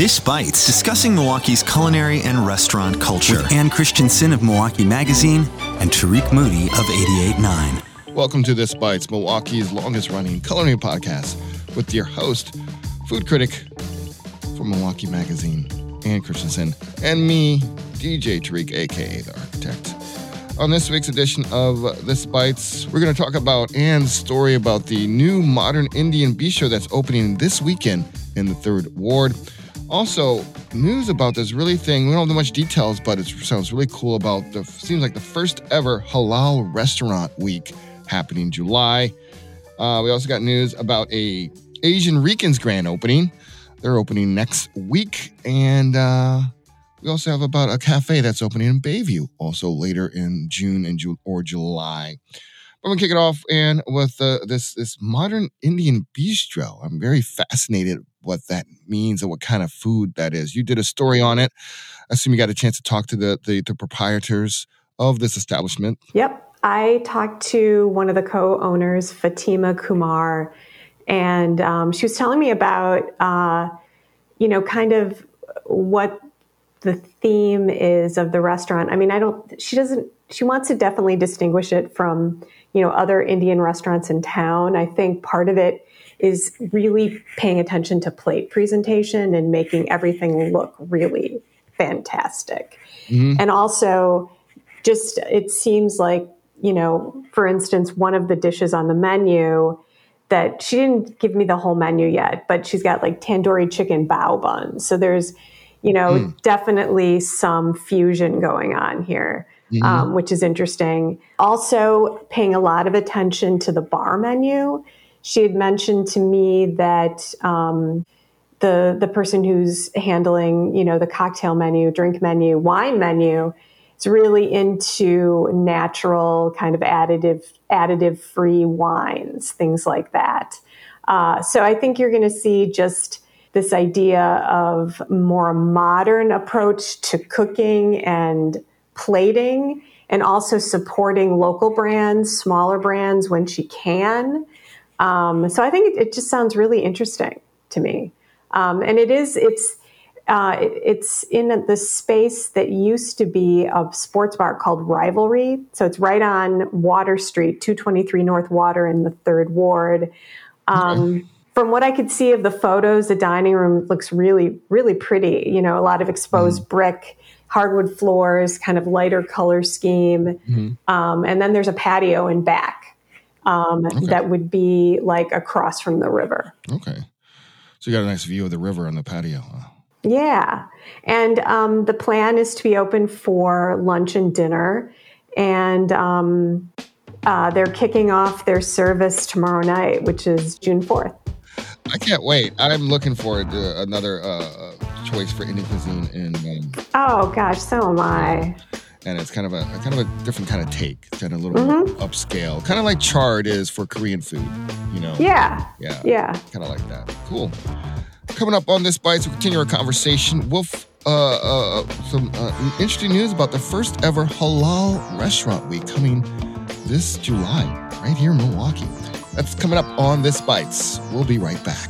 This Bites, discussing Milwaukee's culinary and restaurant culture. With Ann Christensen of Milwaukee Magazine and Tariq Moody of 88.9. Welcome to This Bites, Milwaukee's longest running culinary podcast with your host, food critic from Milwaukee Magazine, Ann Christensen, and me, DJ Tariq, aka The Architect. On this week's edition of This Bites, we're going to talk about Ann's story about the new modern Indian bistro that's opening this weekend in the Third Ward. Also, news about this really thing. We don't have much details, but it sounds really cool about the seems like the first ever halal restaurant week happening in July. Uh, we also got news about a Asian Ricans grand opening. They're opening next week, and uh, we also have about a cafe that's opening in Bayview, also later in June and Ju- or July. I'm gonna kick it off and with uh, this this modern Indian bistro. I'm very fascinated what that means and what kind of food that is. You did a story on it. I assume you got a chance to talk to the the, the proprietors of this establishment. Yep, I talked to one of the co-owners, Fatima Kumar, and um, she was telling me about uh, you know kind of what the theme is of the restaurant. I mean, I don't. She doesn't. She wants to definitely distinguish it from you know other Indian restaurants in town. I think part of it is really paying attention to plate presentation and making everything look really fantastic. Mm-hmm. And also, just it seems like you know, for instance, one of the dishes on the menu that she didn't give me the whole menu yet, but she's got like tandoori chicken bao buns. So there's you know, mm. definitely some fusion going on here, mm-hmm. um, which is interesting. Also, paying a lot of attention to the bar menu. She had mentioned to me that um, the the person who's handling, you know, the cocktail menu, drink menu, wine menu, is really into natural, kind of additive additive free wines, things like that. Uh, so I think you're going to see just this idea of more modern approach to cooking and plating and also supporting local brands, smaller brands when she can. Um, so I think it, it, just sounds really interesting to me. Um, and it is, it's, uh, it, it's in the space that used to be a sports bar called Rivalry. So it's right on Water Street, 223 North Water in the third ward. Um, okay from what I could see of the photos, the dining room looks really, really pretty. You know, a lot of exposed mm brick, hardwood floors, kind of lighter color scheme. Mm-hmm. Um, and then there's a patio in back um, okay. that would be like across from the river. Okay. So you got a nice view of the river on the patio. Huh? Yeah. And um, the plan is to be open for lunch and dinner. And um, uh, they're kicking off their service tomorrow night, which is June 4th. I can't wait. I'm looking forward to another uh, uh choice for Indian cuisine. And um, oh gosh, so am I. And it's kind of a, kind of a different kind of take, kind of a little mm-hmm. upscale, kind of like Char'd is for Korean food. You know? Yeah. Yeah. Yeah. Kind of like that. Cool. Coming up on this bites, we'll continue our conversation. We'll uh, uh, some uh, interesting news about the first ever halal restaurant week coming this July, right here in Milwaukee. That's coming up on This Bites. We'll be right back.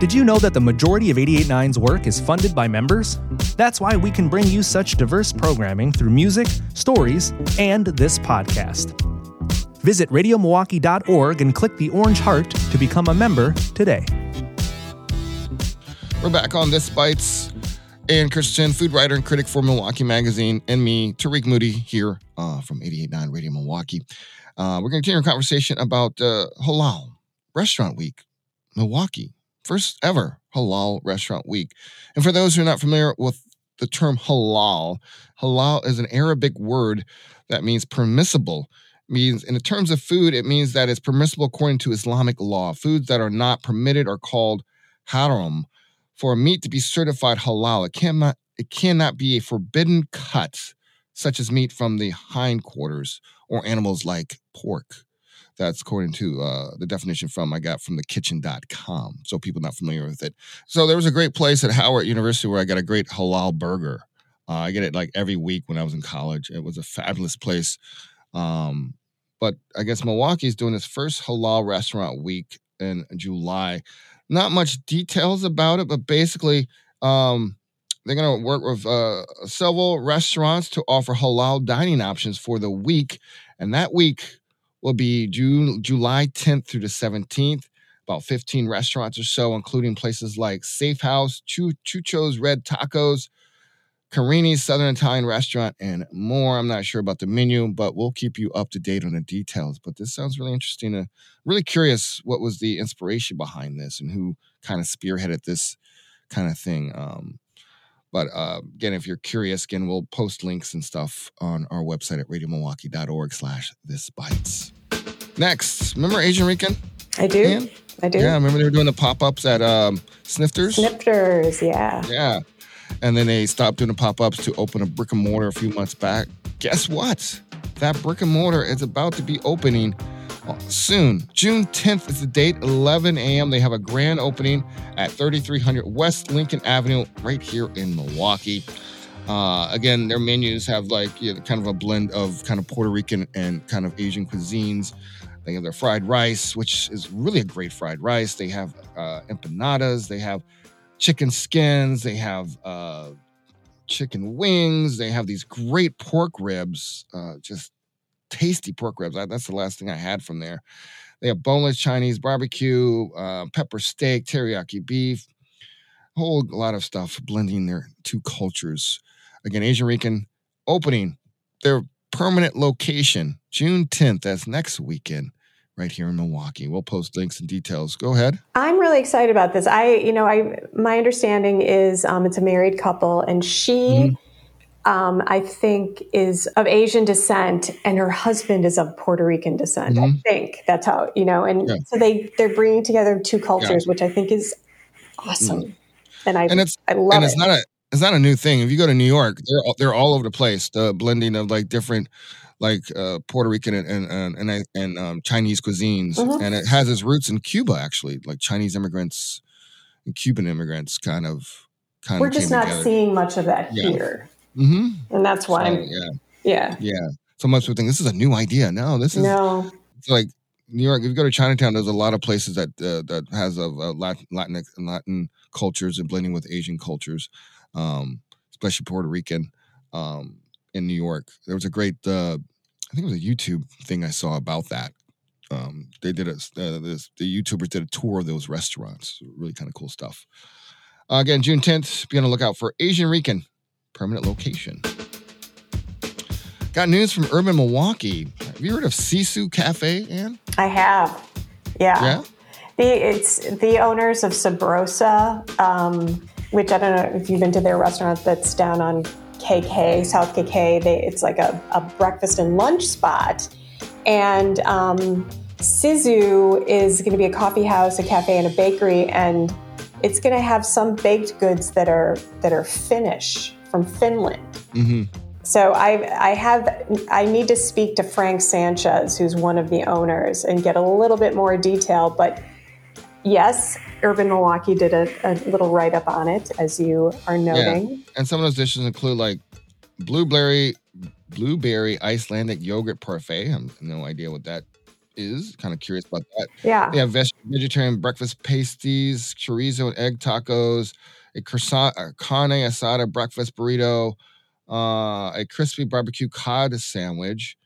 Did you know that the majority of 889's work is funded by members? That's why we can bring you such diverse programming through music, stories, and this podcast. Visit radiomilwaukee.org and click the orange heart to become a member today. We're back on This Bites. Ann Christensen, food writer and critic for Milwaukee Magazine, and me, Tariq Moody, here uh, from 889 Radio Milwaukee. Uh, we're going to continue our conversation about uh, Halal Restaurant Week, Milwaukee. First ever Halal Restaurant Week. And for those who are not familiar with the term halal, halal is an Arabic word that means permissible. It means in terms of food, it means that it's permissible according to Islamic law. Foods that are not permitted are called haram. For a meat to be certified halal, it cannot it cannot be a forbidden cut, such as meat from the hindquarters or animals like pork. That's according to uh, the definition from I got from thekitchen.com. So people not familiar with it. So there was a great place at Howard University where I got a great halal burger. Uh, I get it like every week when I was in college. It was a fabulous place. Um, but I guess Milwaukee is doing its first halal restaurant week in July. not much details about it, but basically, um, they're going to work with uh, several restaurants to offer halal dining options for the week, and that week will be June, July 10th through the 17th. About 15 restaurants or so, including places like Safe House, Chucho's Red Tacos, Carini's Southern Italian Restaurant, and more. I'm not sure about the menu, but we'll keep you up to date on the details. But this sounds really interesting. Uh, really curious what was the inspiration behind this and who kind of spearheaded this kind of thing. Um, but uh, again, if you're curious, again, we'll post links and stuff on our website at radiomilwaukee.org slash this bites. Next, remember Asian Rican? I do. I do. Yeah, remember they were doing the pop-ups at um, Snifters? Snifters, yeah. Yeah. And then they stopped doing the pop-ups to open a brick and mortar a few months back. Guess what? That brick and mortar is about to be opening soon. June 10th is the date, 11 a.m. They have a grand opening at 3300 West Lincoln Avenue, right here in Milwaukee. Uh, again, their menus have like you know, kind of a blend of kind of Puerto Rican and kind of Asian cuisines. They have their fried rice, which is really a great fried rice. They have uh, empanadas. They have chicken skins. They have uh, chicken wings. They have these great pork ribs, uh, just tasty pork ribs. That's the last thing I had from there. They have boneless Chinese barbecue, uh, pepper steak, teriyaki beef, a whole lot of stuff blending their two cultures. Again, Asian Rican opening their permanent location June 10th. That's next weekend right here in Milwaukee. We'll post links and details. Go ahead. I'm really excited about this. I, you know, I my understanding is um, it's a married couple, and she. Mm-hmm um, I think, is of Asian descent, and her husband is of Puerto Rican descent. Mm-hmm. I think that's how you know. And yeah. so they they're bringing together two cultures, yeah. which I think is awesome. Mm. And I and it's I love it and it's it. not a it's not a new thing. If you go to New York, they're they're all over the place. The blending of like different like uh, Puerto Rican and and and, and um, Chinese cuisines, mm-hmm. and it has its roots in Cuba actually. Like Chinese immigrants and Cuban immigrants, kind of. Kind We're just not together. seeing much of that yeah. here. Mm-hmm. And that's why, so, yeah, yeah, yeah. So most people think this is a new idea. No, this is no. It's like New York. If you go to Chinatown, there's a lot of places that uh, that has of uh, Latin, Latin Latin cultures and blending with Asian cultures, um, especially Puerto Rican. Um, in New York, there was a great. Uh, I think it was a YouTube thing I saw about that. Um, they did a uh, this, the YouTubers did a tour of those restaurants. Really kind of cool stuff. Uh, again, June 10th, be on the lookout for Asian Rican permanent location. Got news from Urban Milwaukee. Have you heard of Sisu Cafe, Ann? I have. Yeah. Yeah. The, it's the owners of Sabrosa, um, which I don't know if you've been to their restaurant that's down on KK, South KK. They, it's like a, a breakfast and lunch spot. And um, Sisu is going to be a coffee house, a cafe, and a bakery, and it's going to have some baked goods that are that are Finnish from Finland. Mm-hmm. So I, I have I need to speak to Frank Sanchez, who's one of the owners, and get a little bit more detail. But yes, Urban Milwaukee did a, a little write up on it, as you are noting. Yeah. And some of those dishes include like blueberry blueberry Icelandic yogurt parfait. I have no idea what that is. Kind of curious about that. Yeah. They have vegetarian breakfast pasties, chorizo and egg tacos, a croissant, a carne asada breakfast burrito, uh, a crispy barbecue cod sandwich.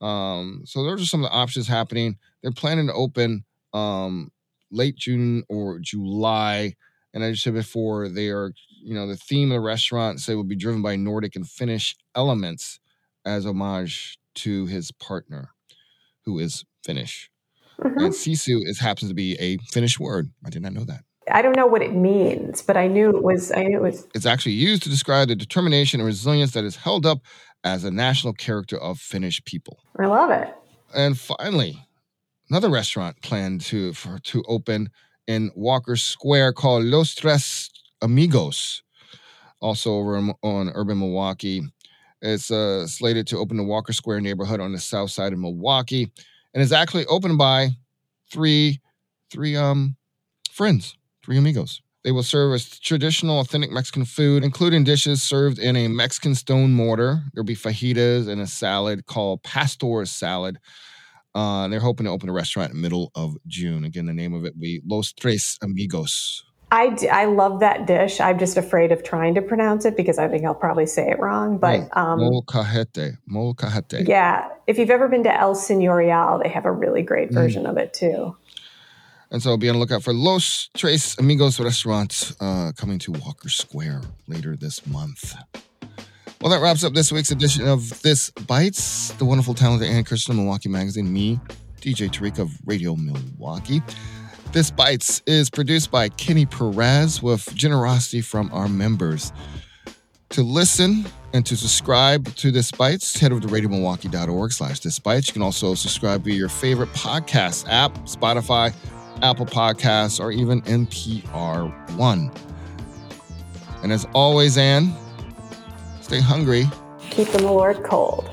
Um, so those are some of the options happening. They're planning to open um, late June or July. And I just said before, they are, you know, the theme of the restaurant say will be driven by Nordic and Finnish elements as homage to his partner, who is Finnish. Mm-hmm. And sisu is happens to be a Finnish word. I did not know that. I don't know what it means, but I knew it was. I knew it was. It's actually used to describe the determination and resilience that is held up as a national character of Finnish people. I love it. And finally, another restaurant planned to for to open in Walker Square called Los Tres Amigos, also over on Urban Milwaukee. It's uh, slated to open the Walker Square neighborhood on the south side of Milwaukee, and is actually opened by three three um friends Three Amigos. They will serve as traditional, authentic Mexican food, including dishes served in a Mexican stone mortar. There'll be fajitas and a salad called pastor salad. Uh, they're hoping to open a restaurant in the middle of June. Again, the name of it will be Los Tres Amigos. I, d- I love that dish. I'm just afraid of trying to pronounce it because I think I'll probably say it wrong. But um, Molcajete. Molcajete. yeah, if you've ever been to El Señorial, they have a really Mm. great version of it too. And so be on the lookout for Los Tres Amigos restaurant uh, coming to Walker Square later this month. Well, that wraps up this week's edition of This Bites, the wonderful, talented Ann Christensen of Milwaukee Magazine, me, DJ Tariq of Radio Milwaukee. This Bites is produced by Kenny Perez with generosity from our members. To listen and to subscribe to This Bites, head over to radiomilwaukee.org slash This Bites. You can also subscribe via your favorite podcast app, Spotify, Apple Podcasts, or even NPR One. And as always, Ann, stay hungry. Keep the Lord cold.